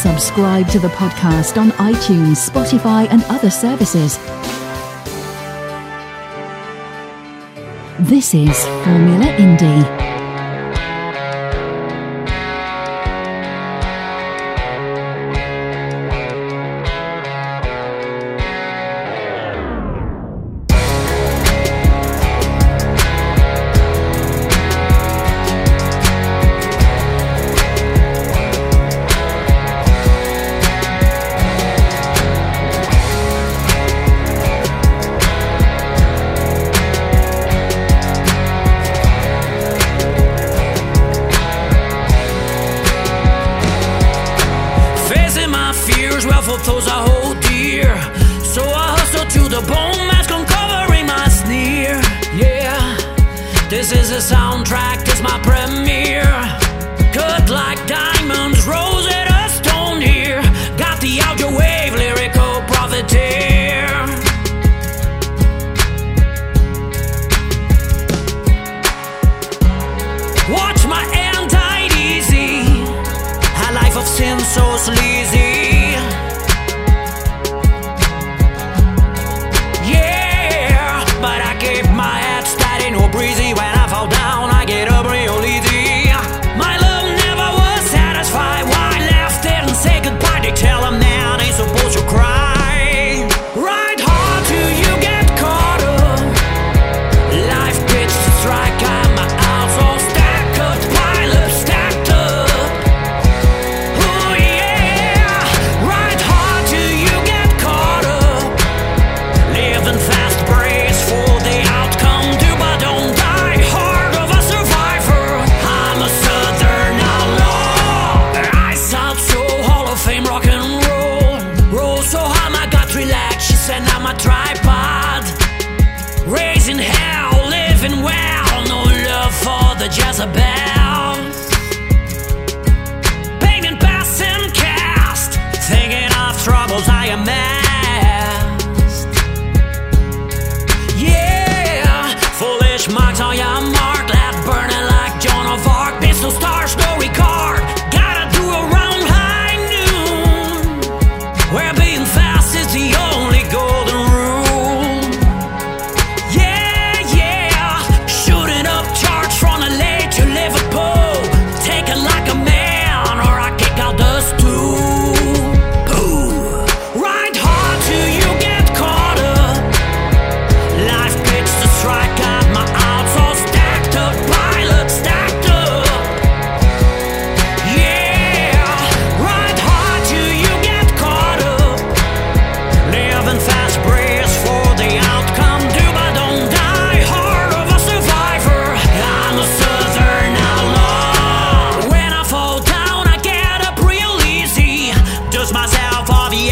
Subscribe to the podcast on iTunes, Spotify, and other services. This is Formula Indie.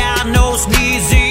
i know music.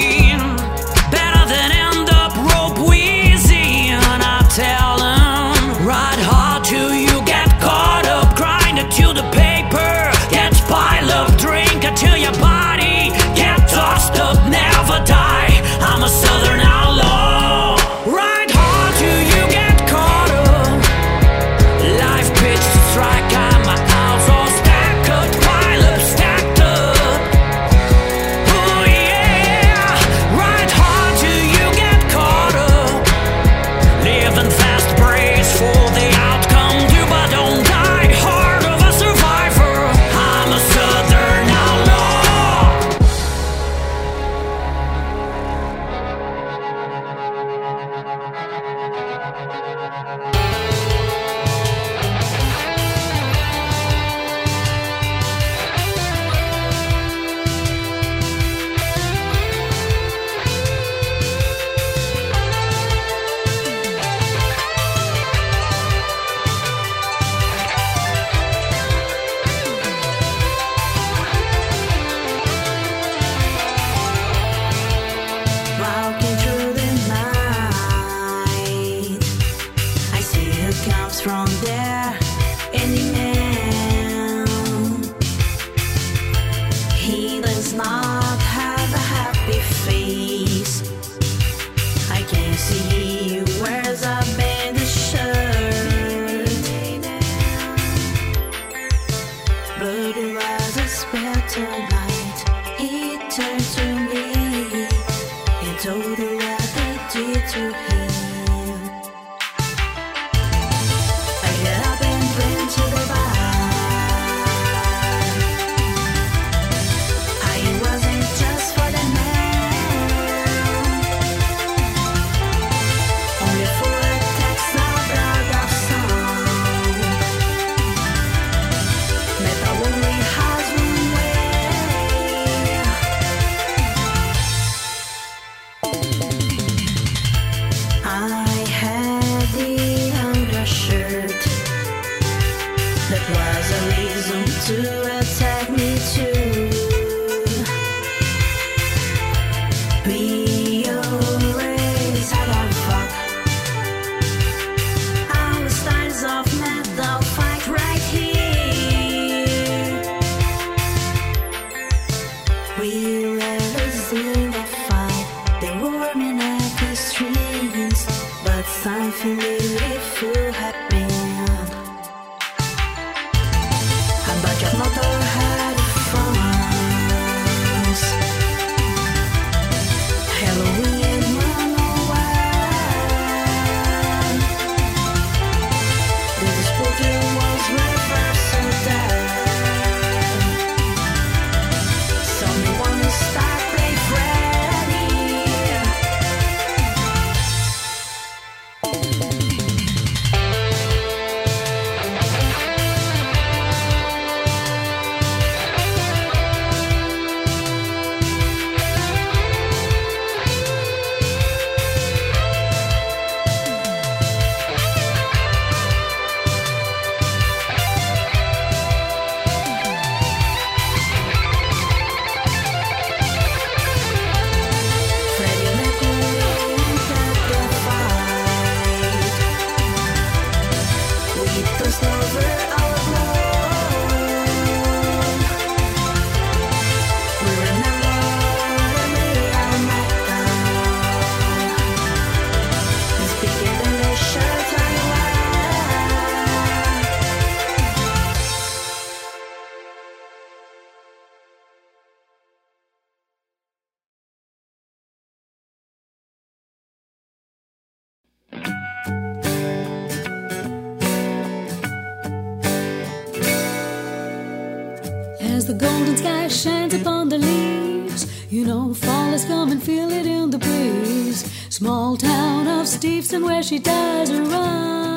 You know, fall has come and feel it in the breeze. Small town of Steveson where she dies around.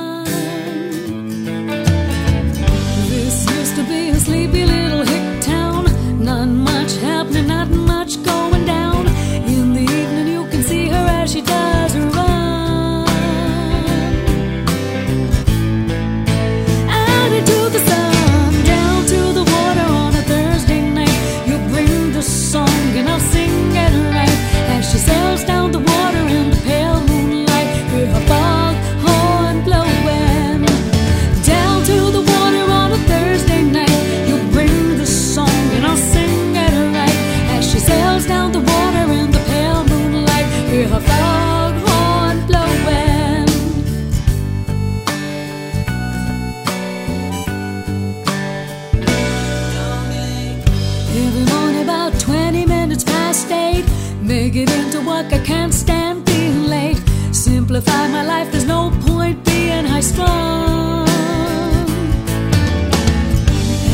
simplify my life. There's no point being high strung.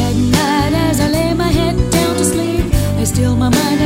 At night, as I lay my head down to sleep, I steal my mind.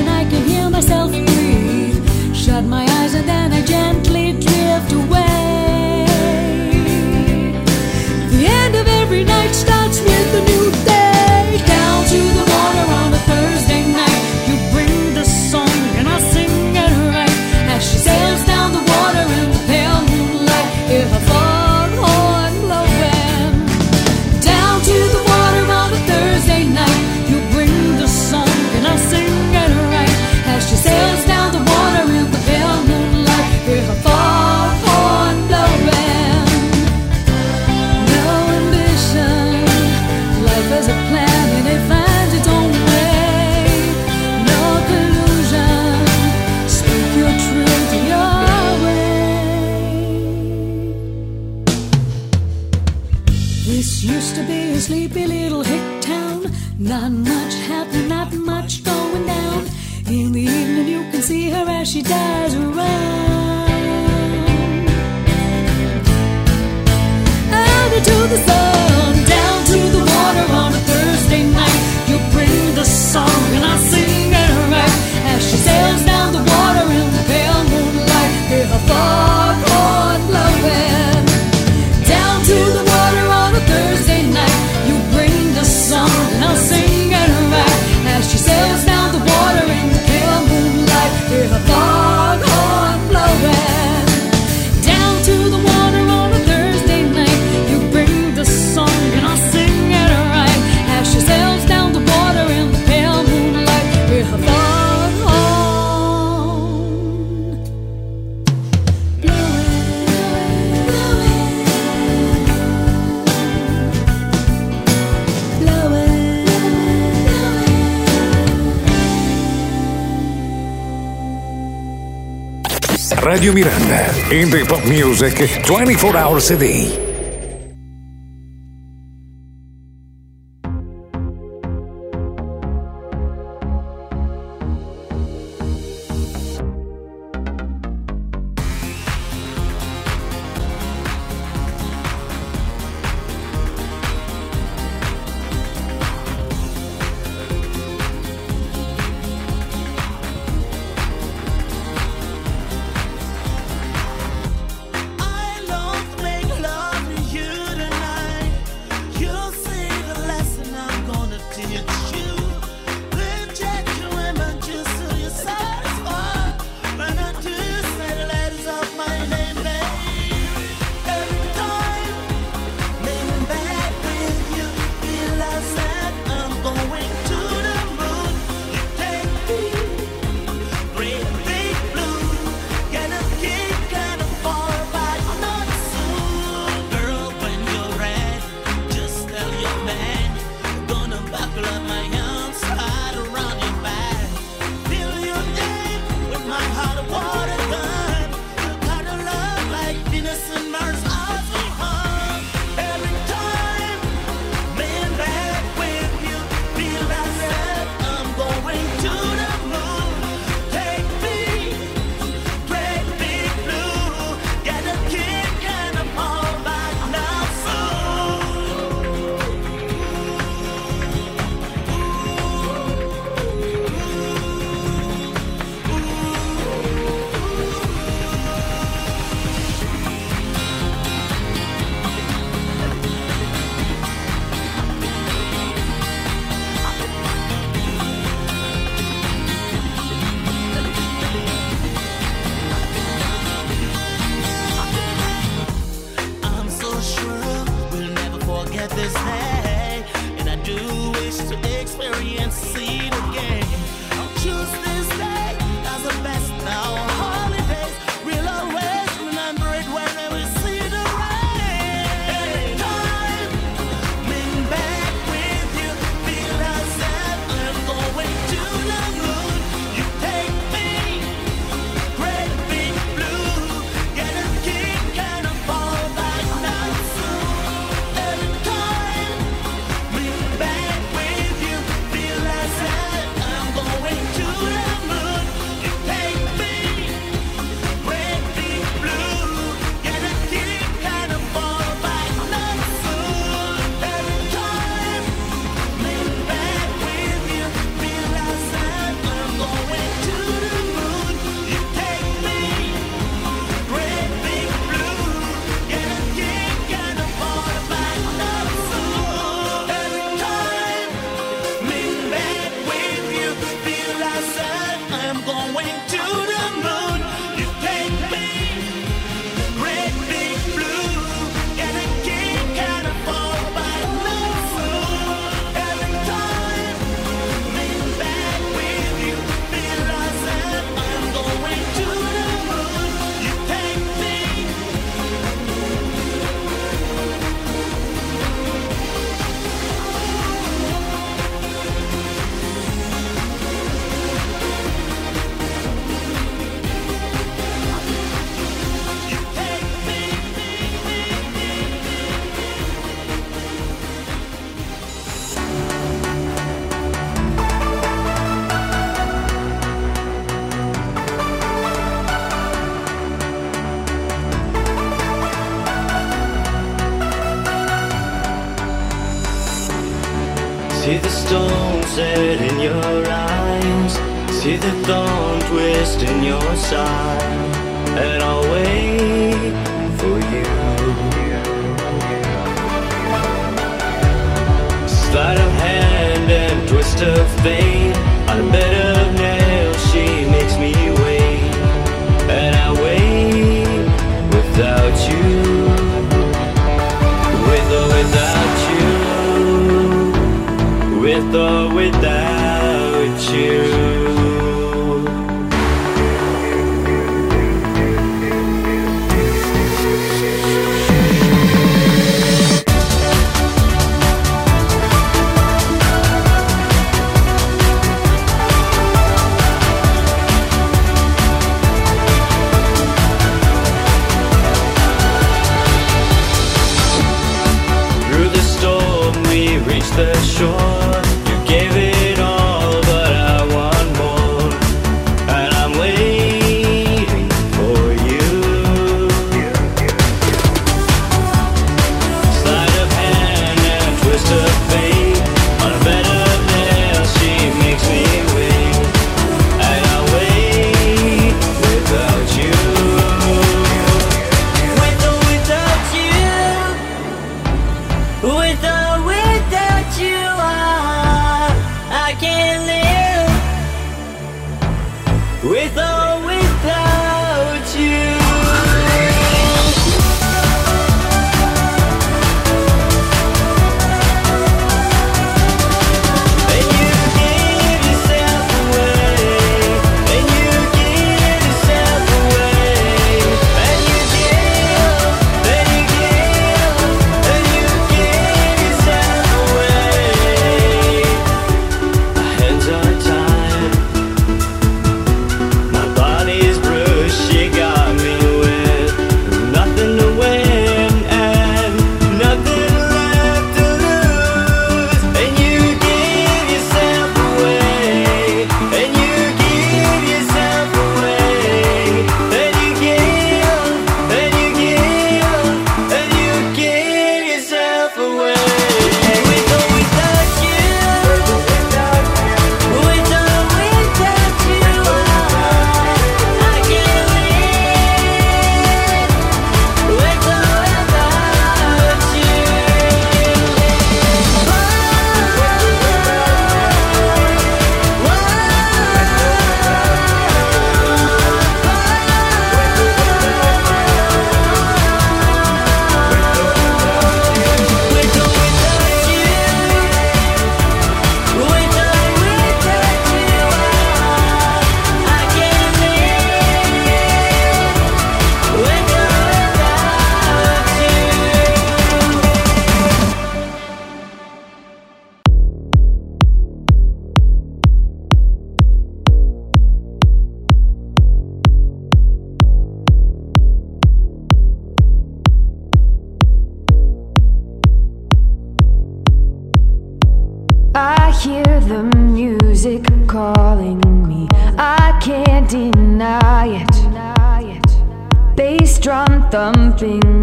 Radio Miranda. Indie pop music 24 hours a day.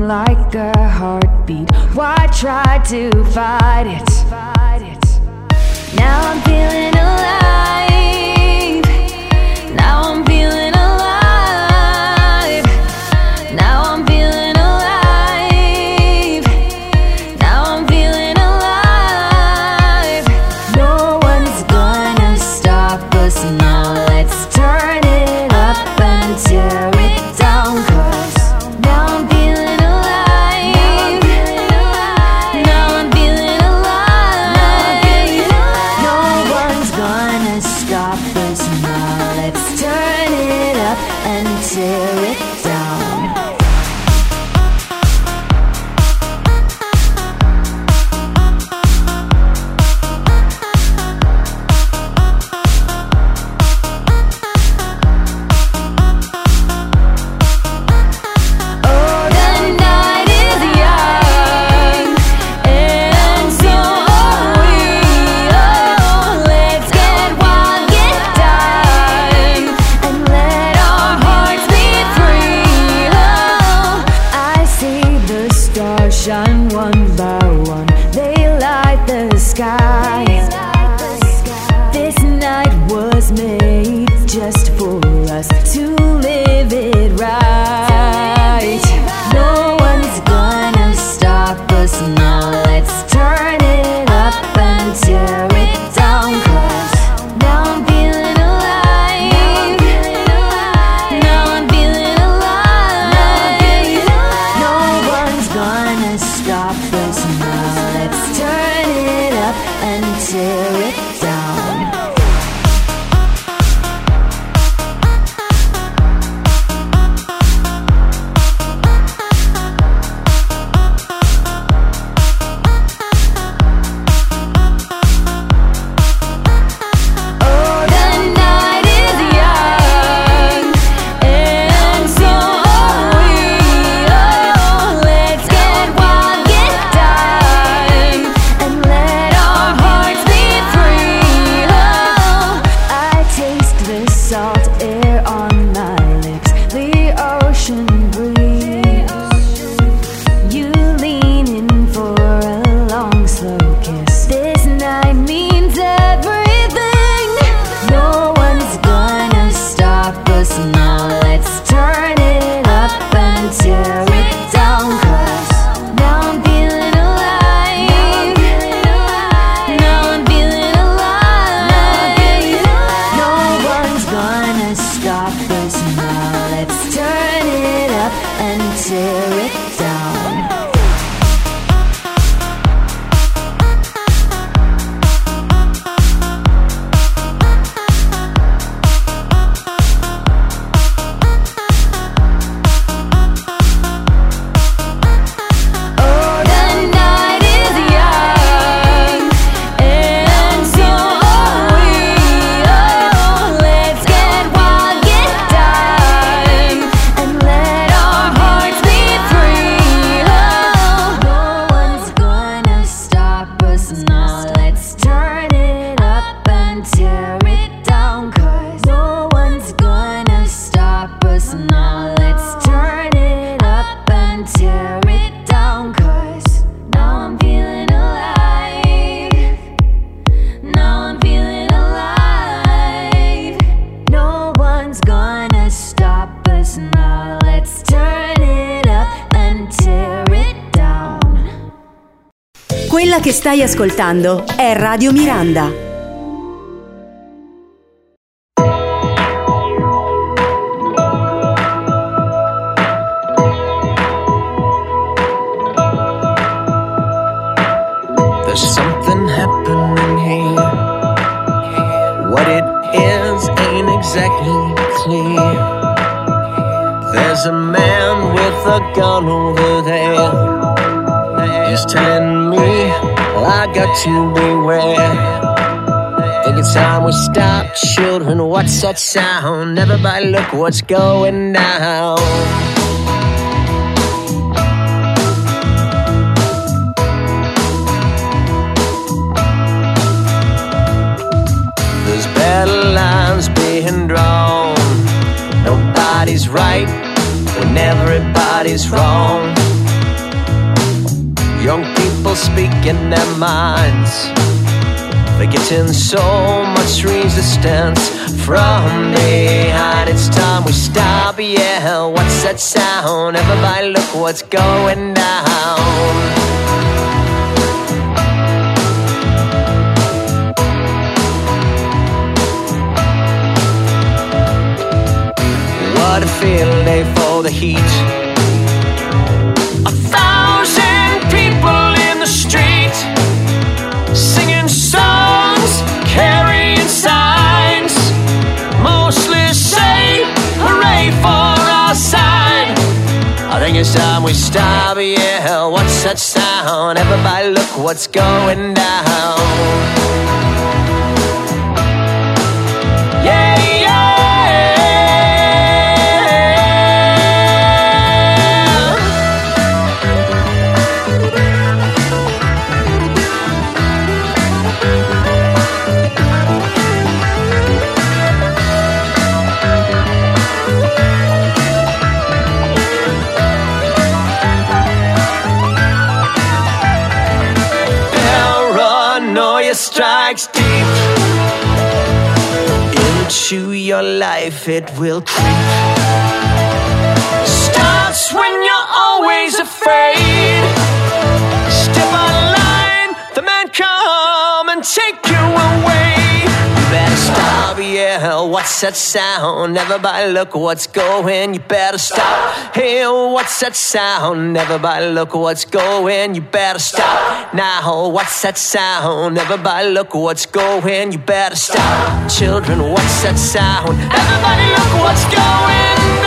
like a heartbeat Why try to fight it? Now I'm feeling alive stai ascoltando è Radio Miranda. What's that sound? Everybody, look what's going down. There's battle lines being drawn. Nobody's right when everybody's wrong. Young people speaking their minds. They're getting so much resistance from behind. It's time we stop, yeah. What's that sound? Everybody, look what's going down. What a day for the heat. It's time we stop, yeah. What's that sound? Everybody, look what's going down. Into your life, it will creep. Starts when What's that sound? Everybody, look what's going. You better stop. Hey, what's that sound? Everybody, look what's going. You better stop. Now, what's that sound? Everybody, look what's going. You better stop. Children, what's that sound? Everybody, look what's going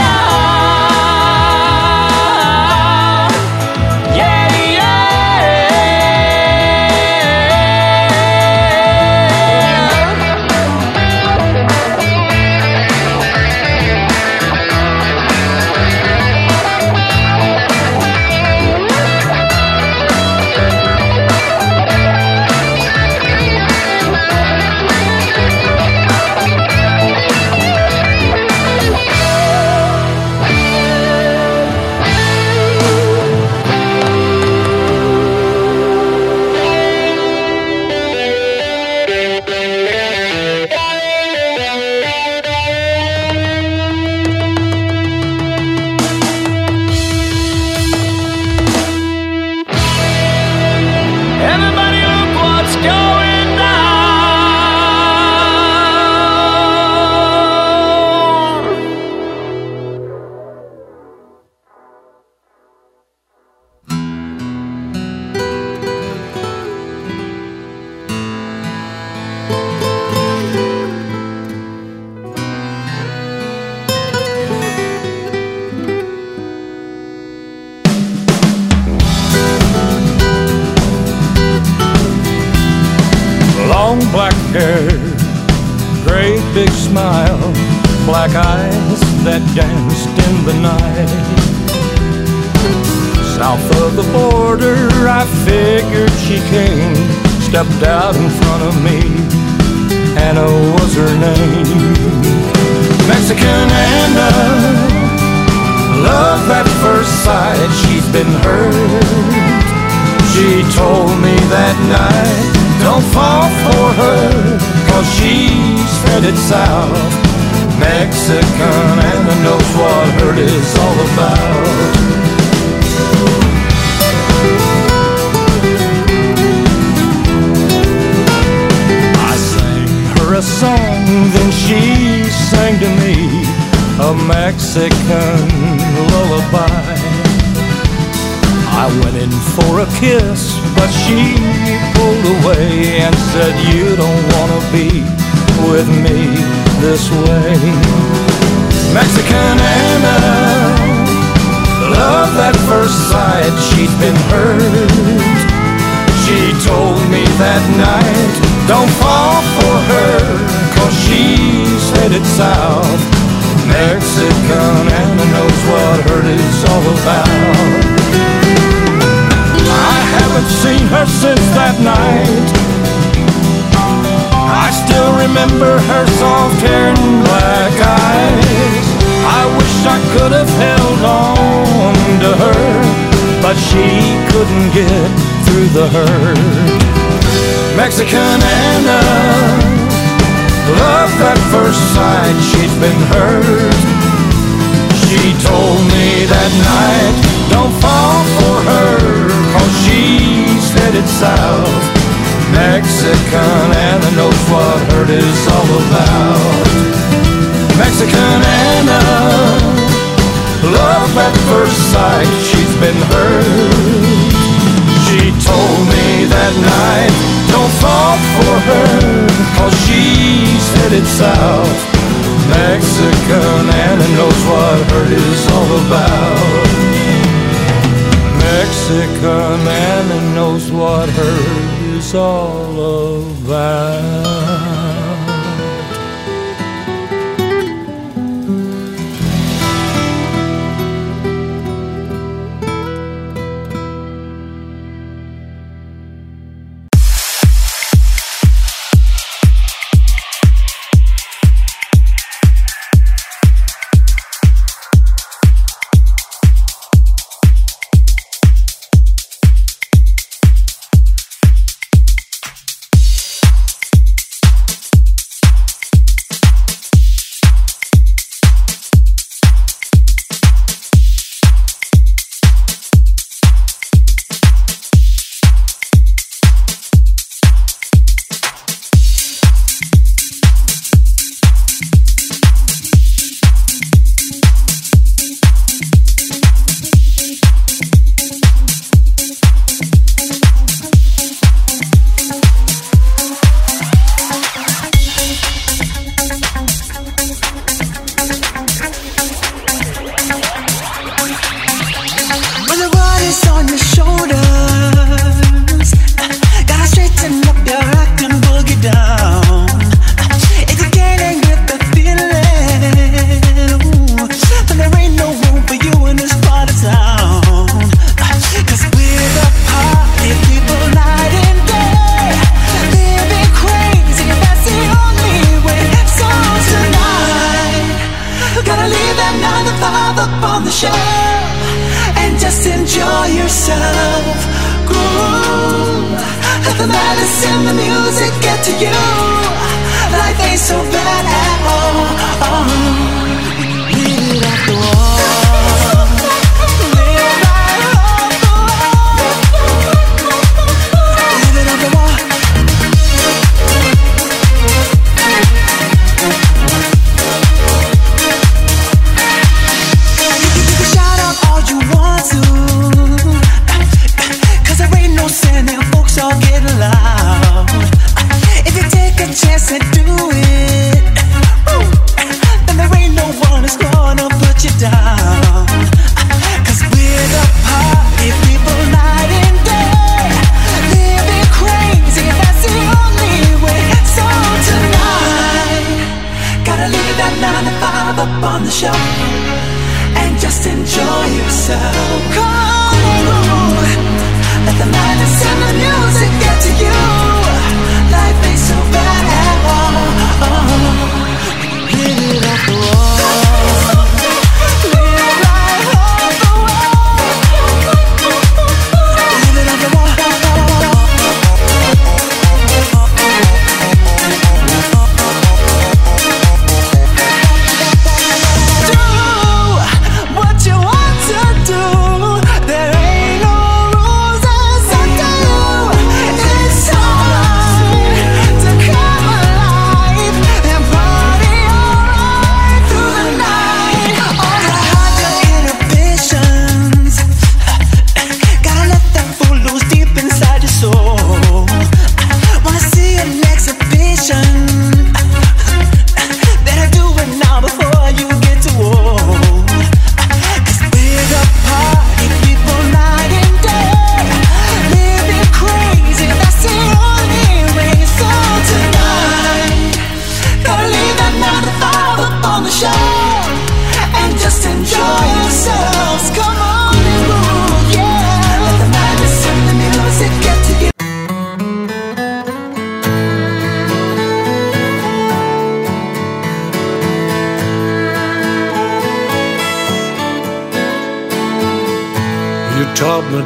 Anna knows what hurt is all about.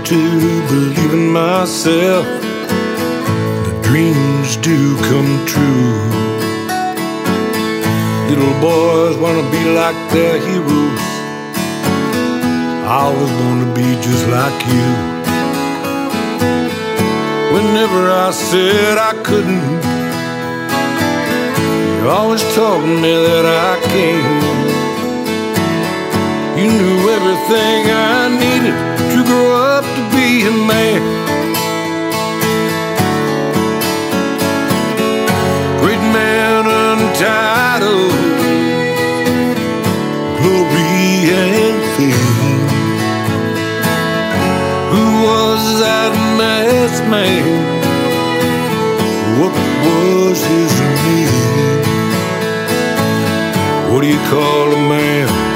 To believe in myself. The dreams do come true. Little boys wanna be like their heroes. I always wanna be just like you. Whenever I said I couldn't, you always told me that I can. You knew everything I needed man. Great man untitled, glory and fame. Who was that masked man? What was his name? What do you call a man?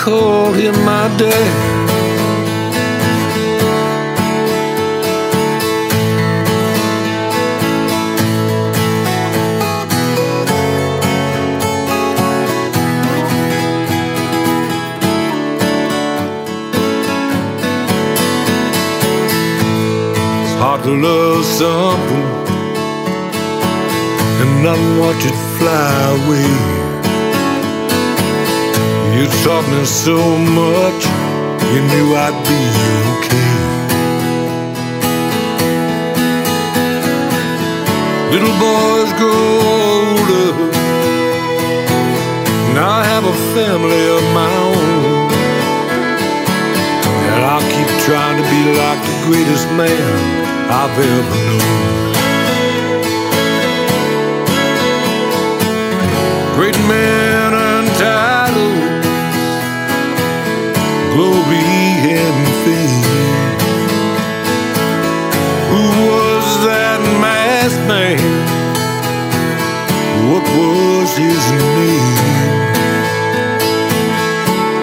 I called him my dad. It's hard to love something and not watch it fly away. You taught me so much, you knew I'd be okay. Little boys grow older, now I have a family of my own. And I'll keep trying to be like the greatest man I've ever known. Great man glory and fame. Who was that masked man? What was his name?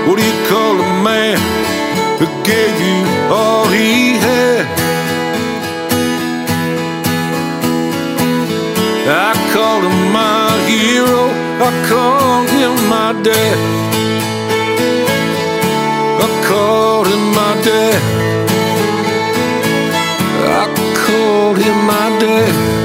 What do you call a man who gave you all he had? I called him my hero. I called him my dad. Called him my dad. I called him my dad.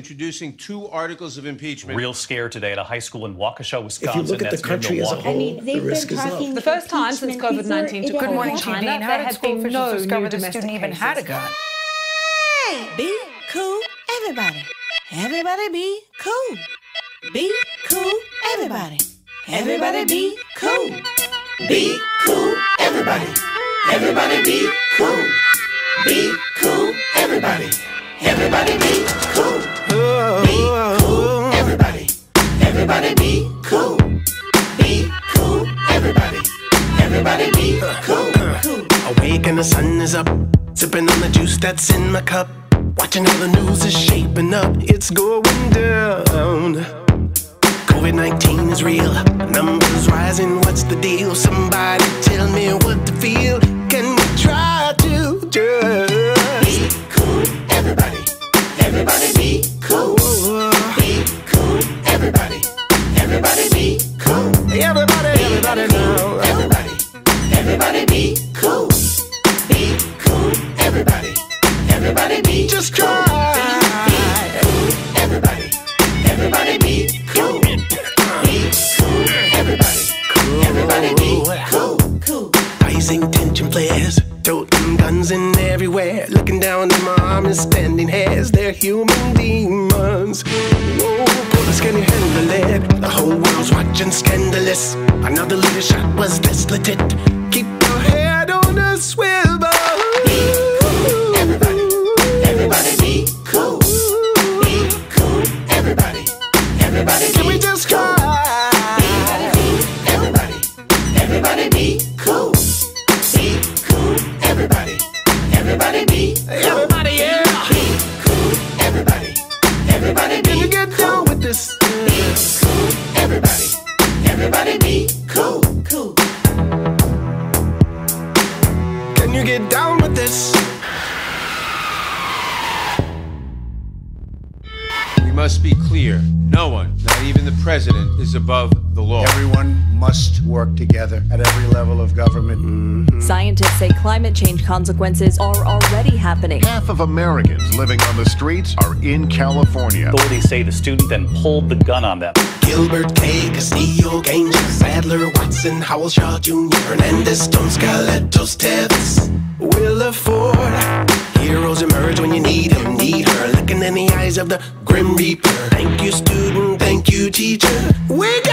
introducing two articles of impeachment. Real scare today at a high school in Waukesha, Wisconsin. If you look at the country as a whole, I mean, the risk is low. The first time since COVID-19 took Good morning, China, there had been no new domestic student even had a gun. the juice that's in my cup. Watching how the news is shaping up, it's going down. COVID 19 is real, numbers rising, what's the deal? Somebody tell me what to feel. Can we try to just be cool, everybody? Everybody be consequences are already happening. Half of Americans living on the streets are in California. Authorities say the student then pulled the gun on them. Gilbert K. Castillo, Gaines, Sadler, Watson, Howell, Shaw Jr., Hernandez, Stone, Scalatos, Tevez, Willa Ford. Heroes emerge when you need him, need her. Looking in the eyes of the Grim Reaper. Thank you, student. Thank you, teacher. Wake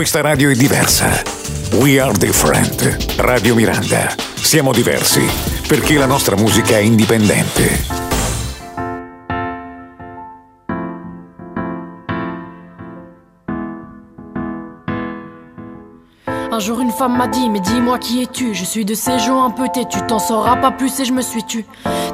Questa radio è diversa. We are different. Radio Miranda. Siamo diversi perché la nostra musica è indipendente. Femme m'a dit mais dis-moi qui es-tu? Je suis de ces gens un peu têtus T'en sauras pas plus et je me suis tu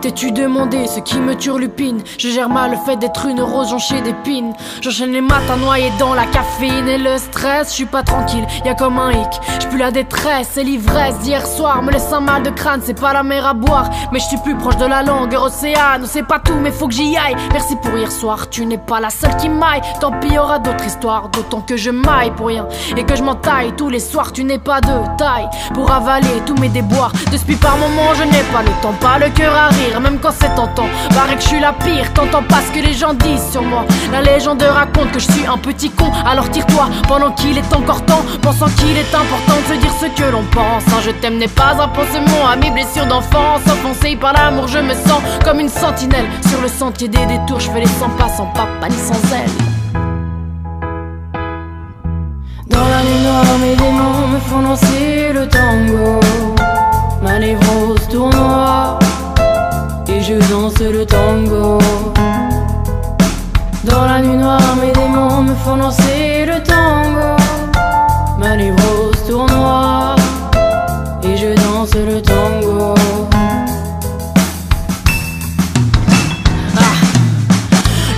T'es-tu demandé ce qui me turlupine? Je gère mal le fait d'être une rose jonchée d'épines J'enchaîne les matins noyés dans la caféine Et le stress, je suis pas tranquille, y a comme un hic. Je plus la détresse et l'ivresse d'hier soir Me laisse un mal de crâne, c'est pas la mer à boire. Mais je suis plus proche de la langue, océane C'est pas tout mais faut que j'y aille. Merci pour hier soir, tu n'es pas la seule qui m'aille. Tant pis y aura d'autres histoires D'autant que je maille pour rien. Et que je m'entaille tous les soirs Tu n'es pas de taille pour avaler tous mes déboires. Depuis par moment je n'ai pas le temps, pas le cœur à rire Même quand c'est tentant, paraît que je suis la pire T'entends pas ce que les gens disent sur moi. La légende raconte que je suis un petit con Alors tire-toi. Pendant qu'il est encore temps Pensant qu'il est important de se dire ce que l'on pense. Un je t'aime n'est pas un pansement à mes blessures d'enfance. Offensé par l'amour je me sens comme une sentinelle. Sur le sentier des détours je fais les 100 pas sans papa ni sans elle Dans la nuit noire, mes démons me font danser le tango. Ma névrose tournoie et je danse le tango. Dans la nuit noire, mes démons me font danser le tango. Ma névrose tournoie et je danse le tango.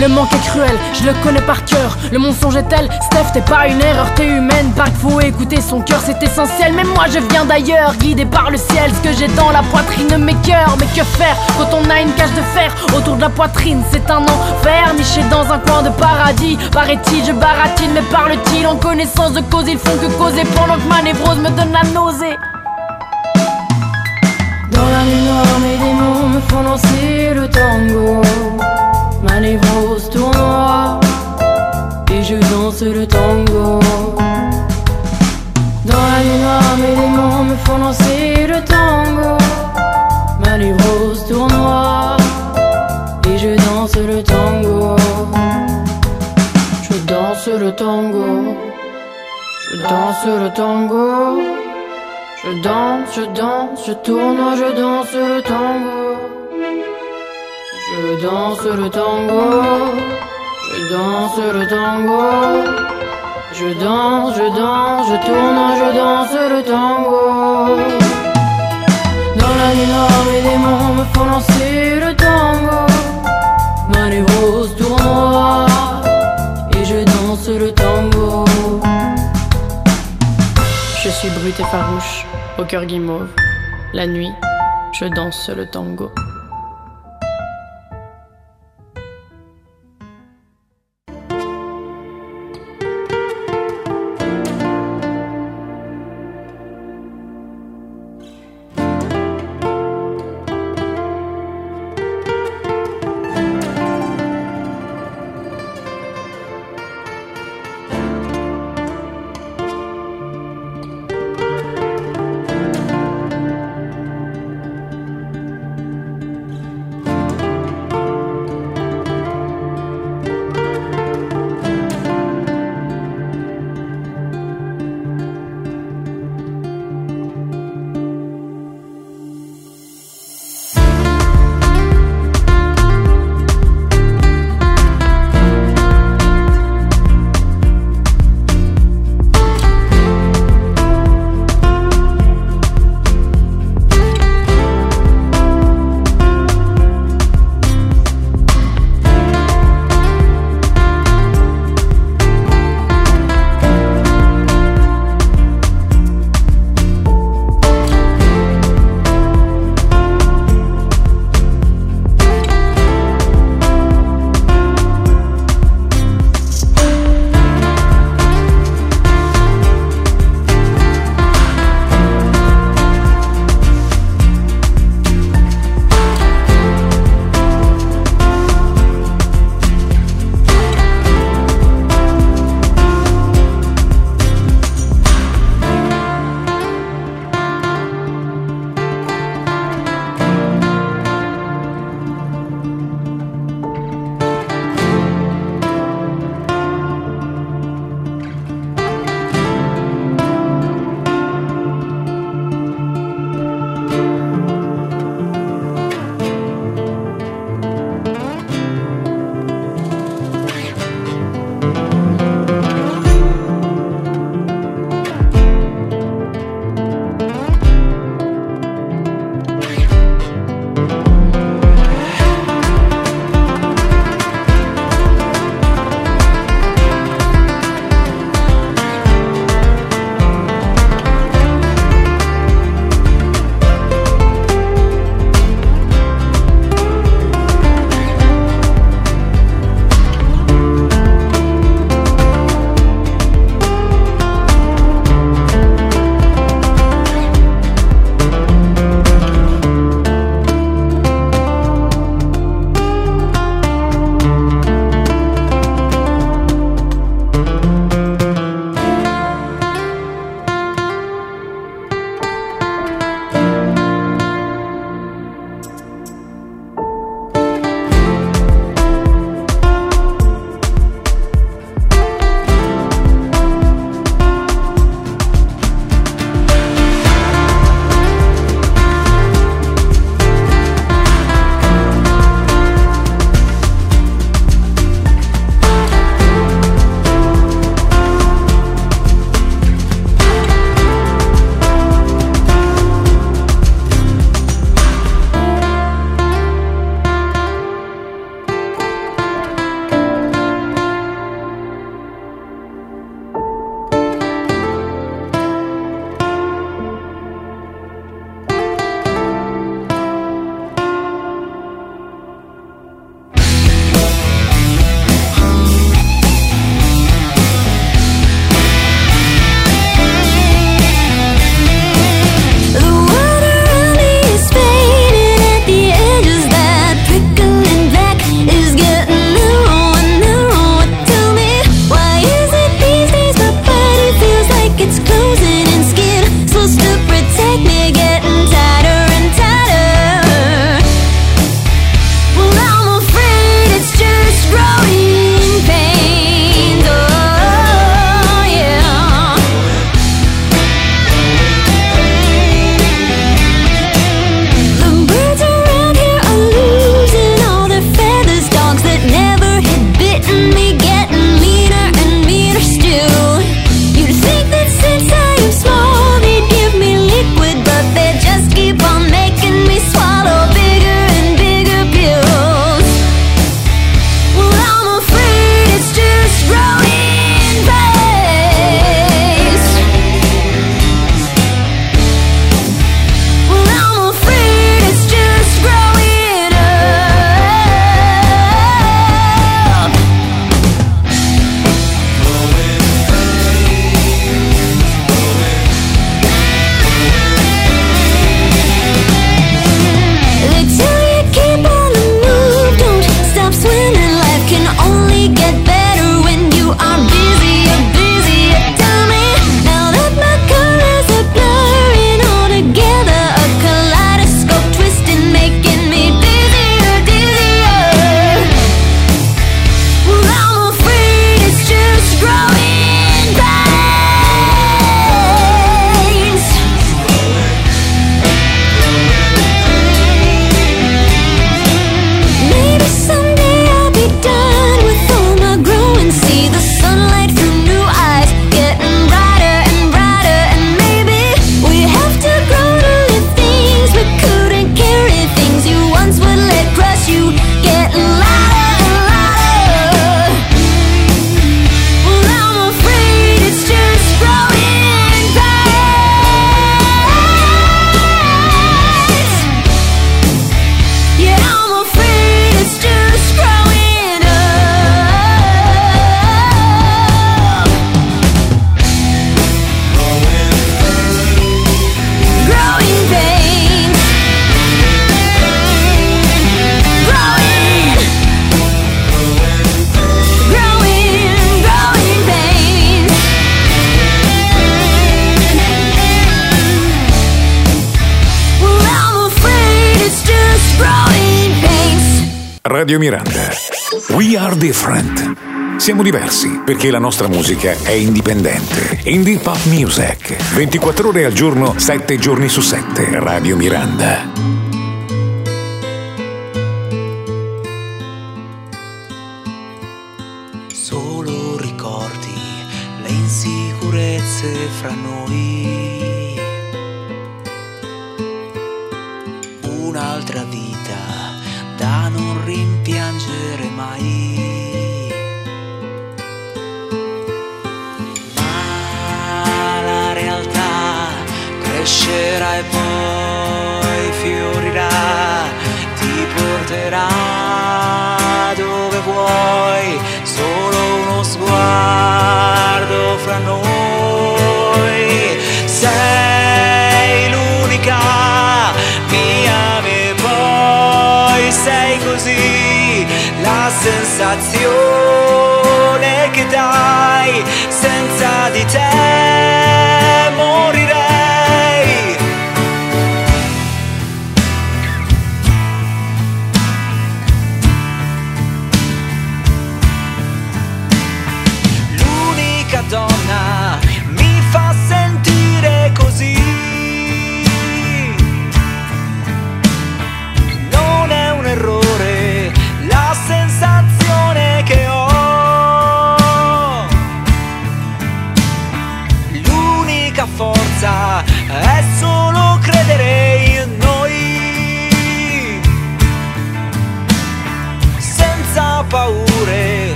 Le manque est cruel, je le connais par cœur. Le mensonge est tel, Steph, t'es pas une erreur, t'es humaine. Qu'il faut écouter son cœur, c'est essentiel. Mais moi je viens d'ailleurs, guidé par le ciel. Ce que j'ai dans la poitrine, mes cœurs. Mais que faire quand on a une cage de fer autour de la poitrine? C'est un enfer, niché dans un coin de paradis. Paraît-il, je baratine, mais parle-t-il? En connaissance de cause Ils font que causer pendant que ma névrose me donne la nausée. Dans la nuit noire, mes démons me font danser le tango. Ma névrose tournoie et je danse le tango. Dans la nuit noire, mes démons me font danser le tango. Ma névrose tournoie et je danse le tango. Je danse le tango. Je danse le tango. Je danse, je danse, je tourne, je danse le tango. Je danse le tango, je danse le tango, je danse, je danse, je tourne, je danse le tango. Dans la nuit noire, mes démons me font danser le tango. Ma névrose tournoie et je danse le tango. Je suis brute et farouche, au cœur guimauve. La nuit, je danse le tango. Radio Miranda. We are different. Siamo diversi perché la nostra musica è indipendente. Indie Pop Music. 24 ore al giorno, 7 giorni su 7. Radio Miranda. Solo ricordi le insicurezze fra noi crescerà e poi fiorirà, ti porterà dove vuoi, solo uno sguardo fra noi. Sei l'unica mia e poi sei così, la sensazione che dai senza di te.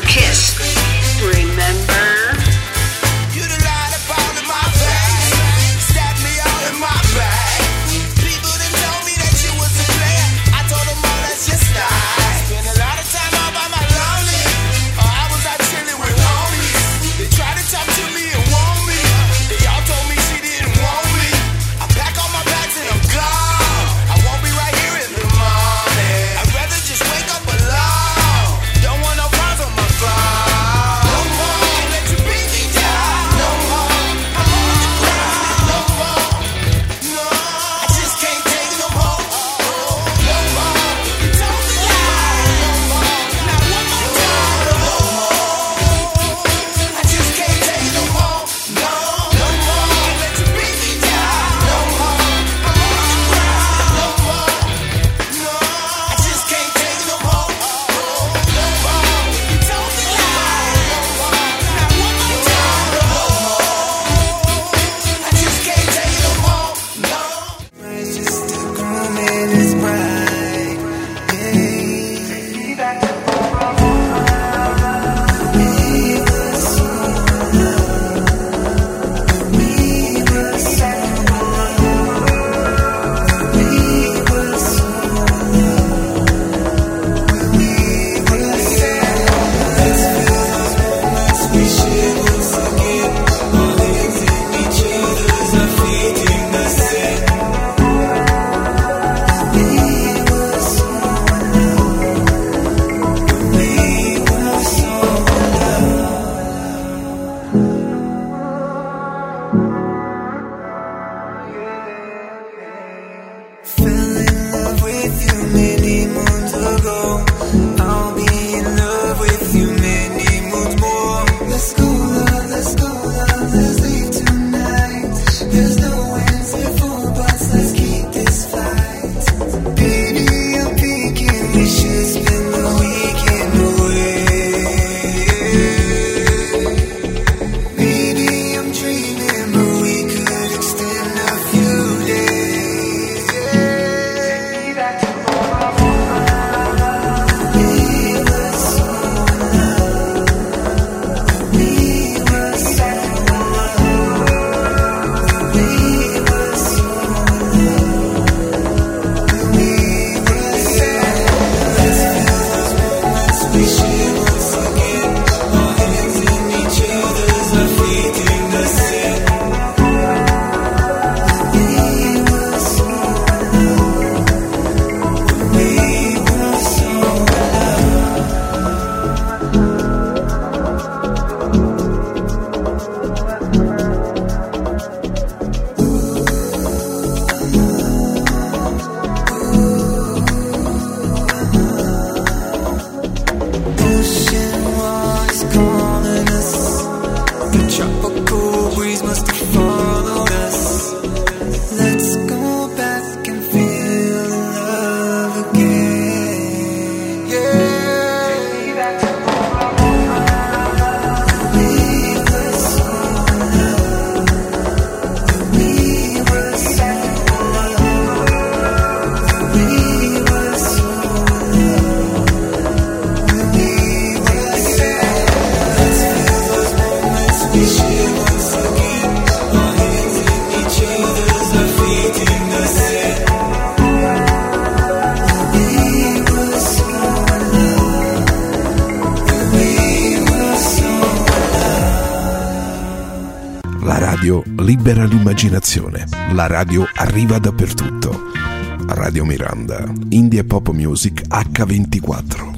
Kiss. Remember? libera l'immaginazione. La radio arriva dappertutto. Radio Miranda, India Pop Music H24.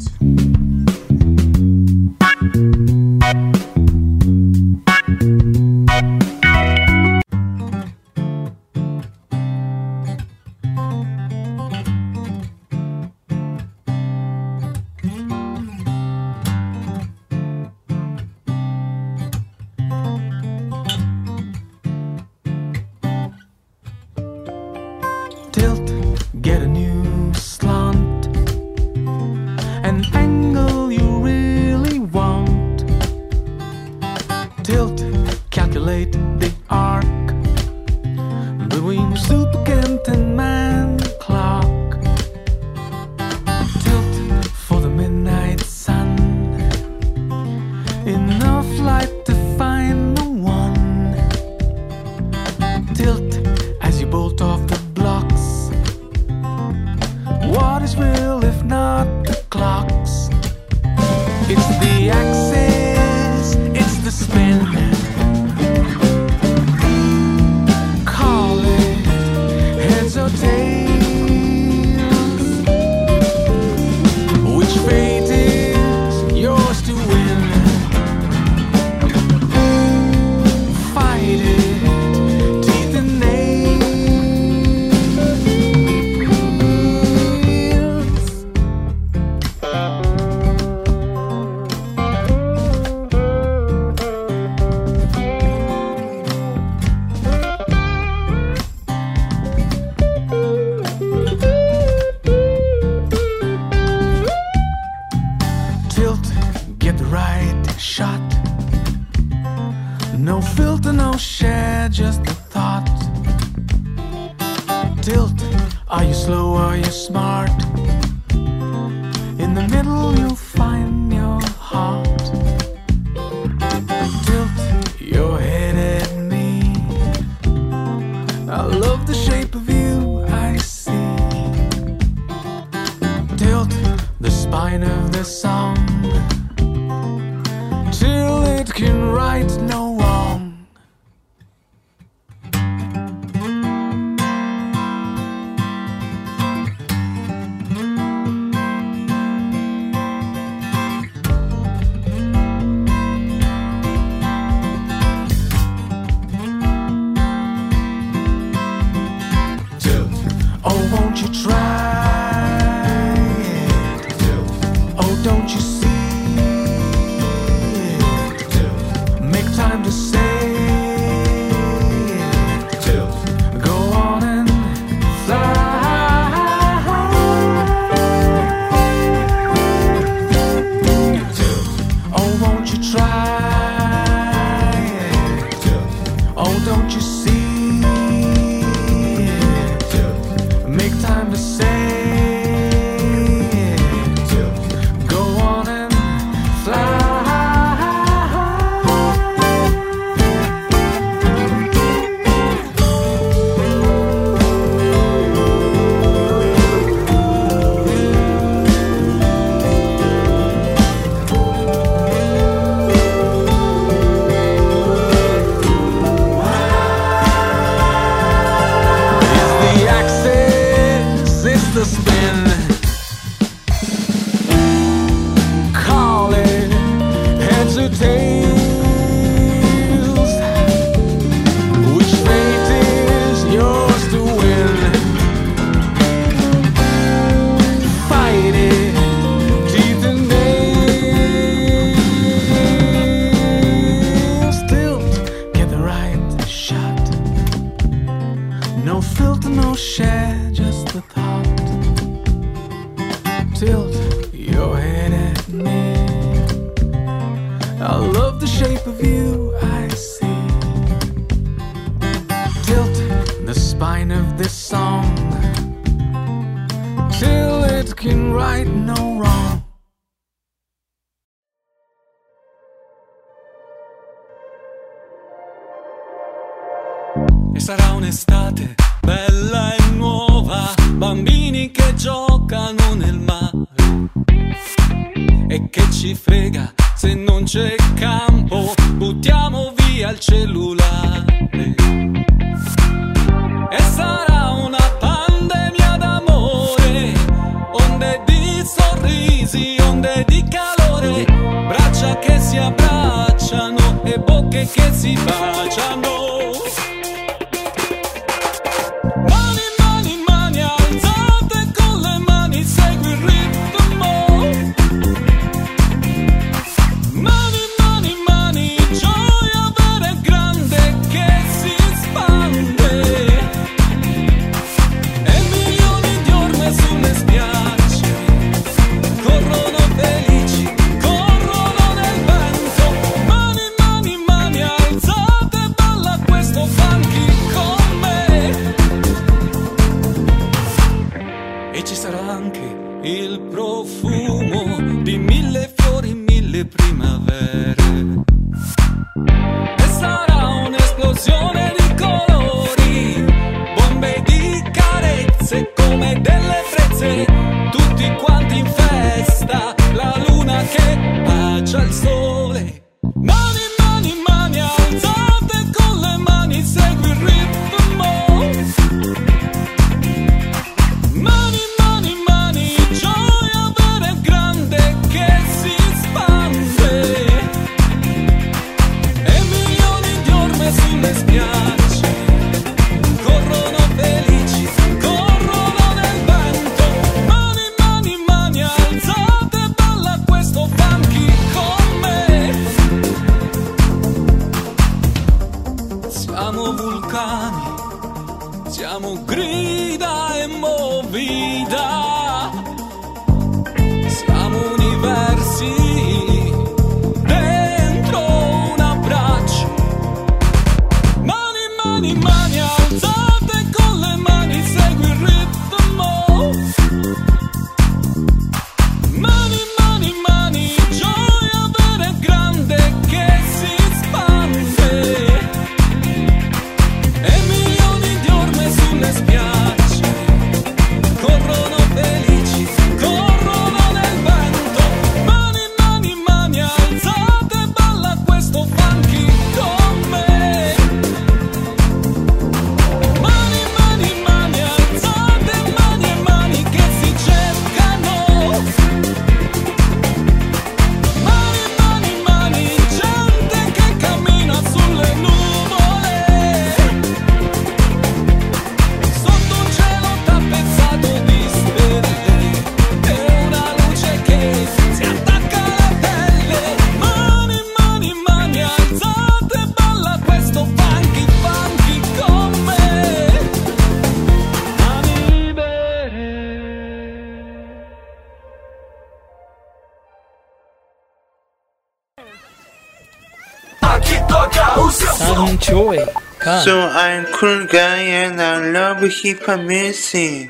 cool guy and I love hip hop music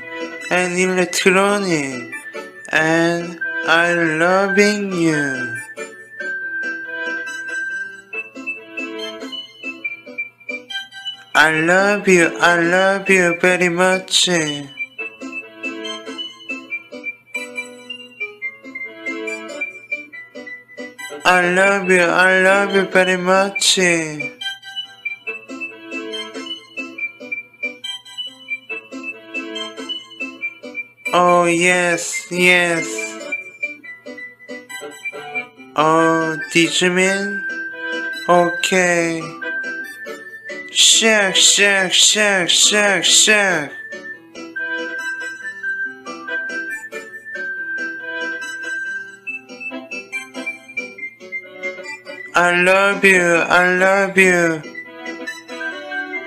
and electronic and I loving you. I love you, I love you very much. I love you, I love you very much. Oh, yes, yes. Oh, Digimon? Okay. Shake, shake, shake, shake, shake. I love you, I love you,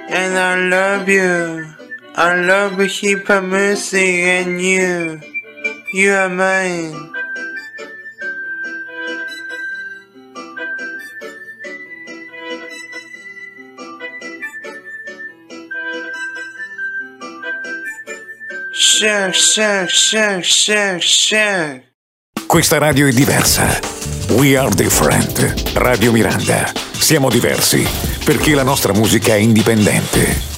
and I love you. I love a heap of mercy and you, you are mine. Share, share, share, share, share. Questa radio è diversa. We are different. Radio Miranda. Siamo diversi perché la nostra musica è indipendente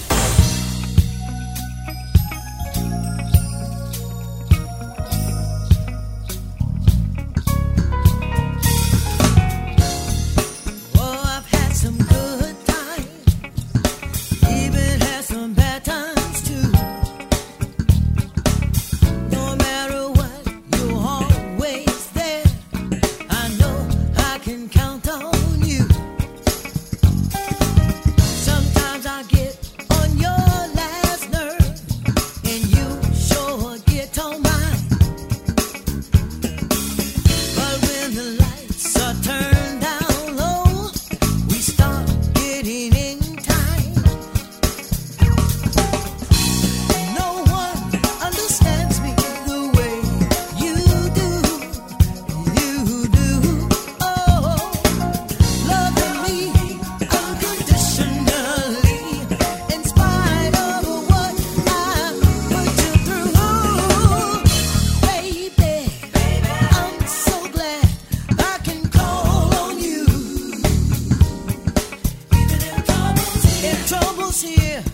here.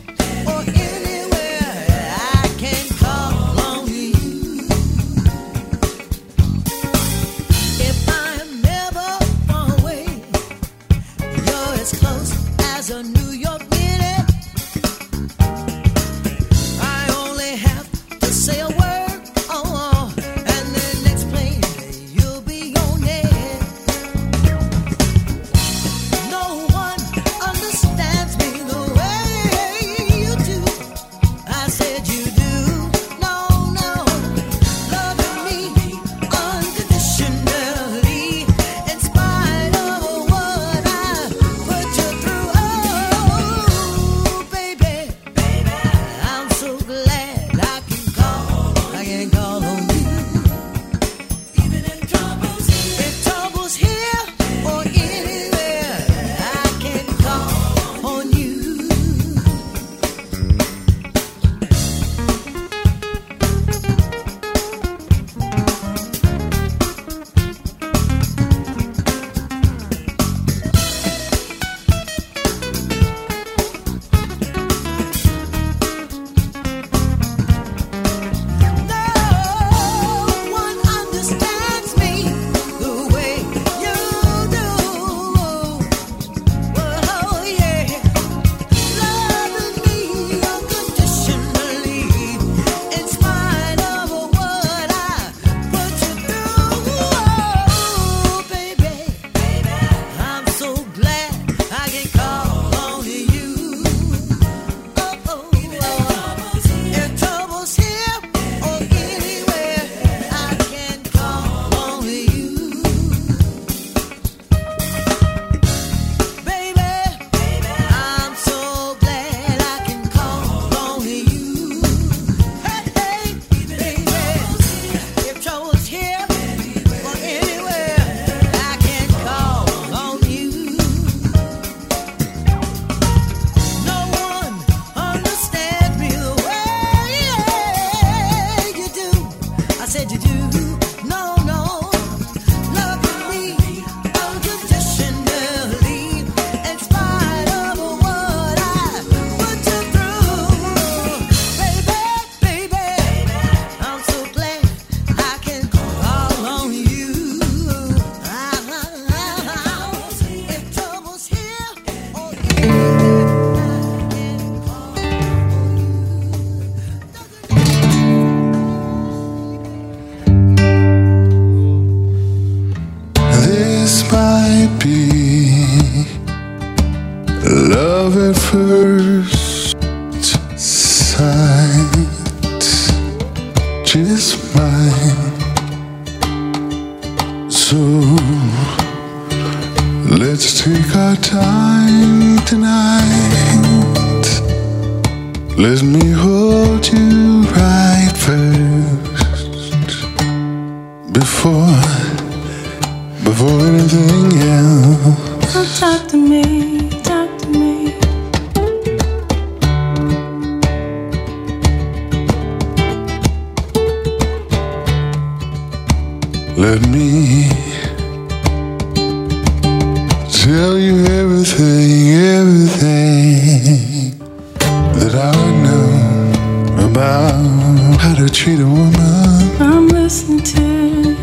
that I know about how to treat a woman. I'm listening to.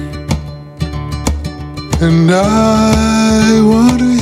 And I want to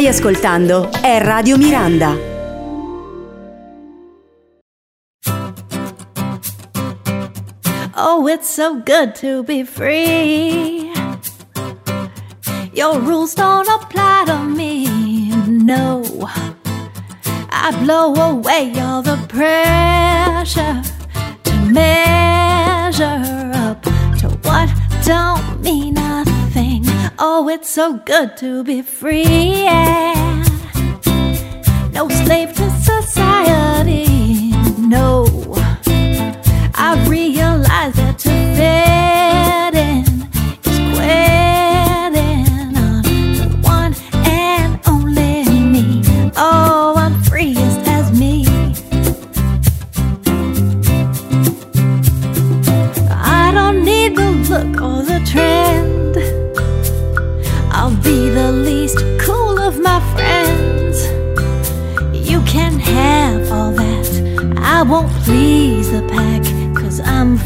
stai ascoltando è Radio Miranda. Oh, it's so good to be free. Your rules don't apply to me, no. I blow away all the pressure to measure up to what don't mean nothing. Oh, it's so good to be free. Yeah. No slave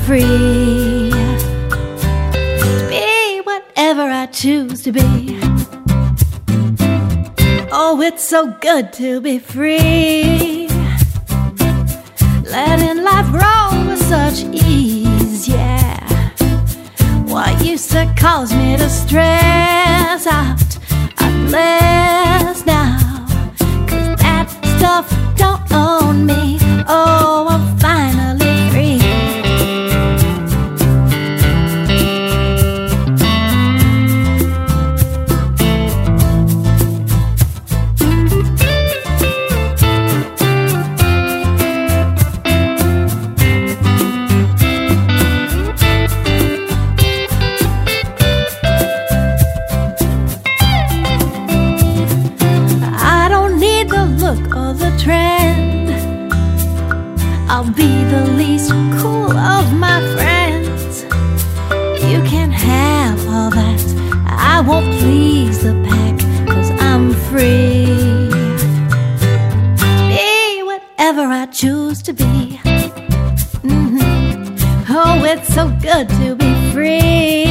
free. To be whatever I choose to be. Oh, it's so good to be free. Letting life roll with such ease, yeah. What used to cause me to stress out, I'm blessed now. Cause that stuff don't own me. Oh, I'm finally choose to be. Mhm. Oh, it's so good to be free.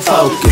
Stay focused.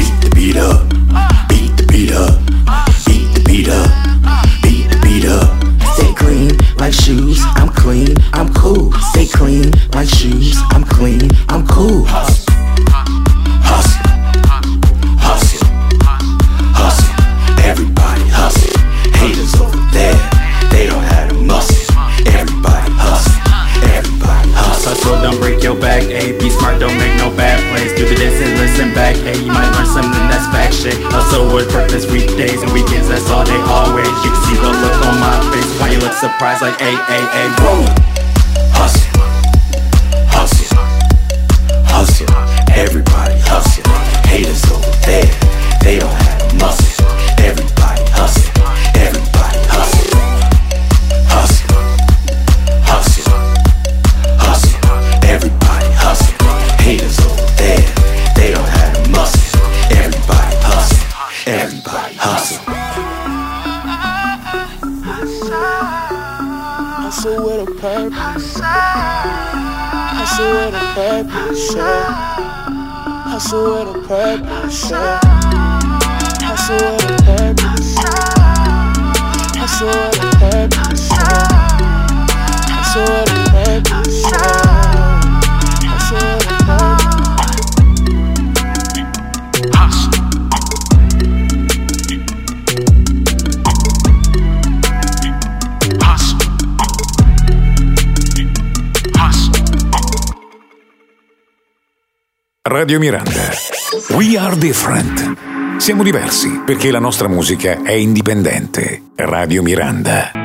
Siamo diversi perché la nostra musica è indipendente. Radio Miranda.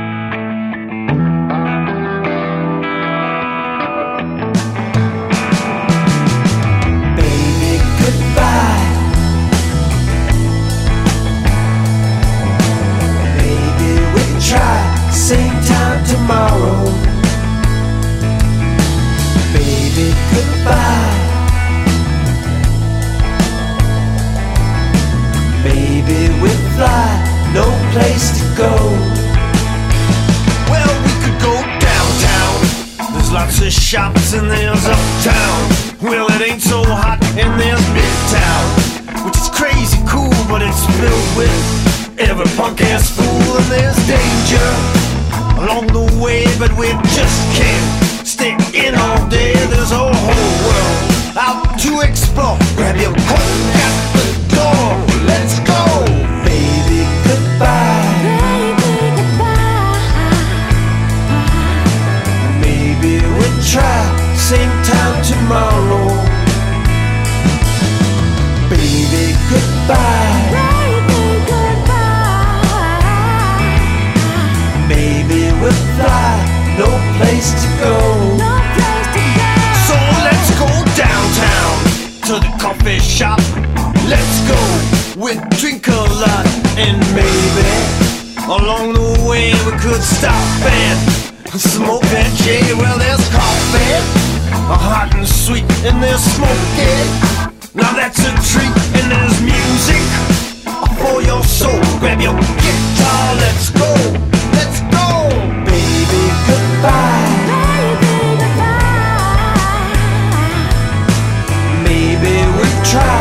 Place to go. Well, we could go downtown. There's lots of shops and there's uptown. Well, it ain't so hot and there's midtown, which is crazy cool, but it's filled with every punk ass fool and there's danger along the way, but we just can't stay in all day. There's a whole world out to explore. Grab your coat at the door. Let's go. Goodbye. Maybe we'll try same time tomorrow. Baby, goodbye. Maybe we'll fly, no place to go. So let's go downtown to the coffee shop. Let's go, we'll drink a lot and maybe along the way we could stop and smoke that J. Well, there's coffee, hot and sweet, and there's smoking. Now that's a treat, and there's music for your soul. Grab your guitar, let's go, let's go, baby. Goodbye. Maybe we'll try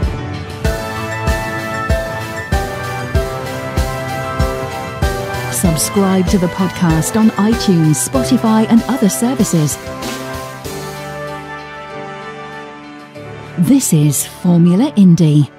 Subscribe to the podcast on iTunes, Spotify, and other services. This is Formula Indie.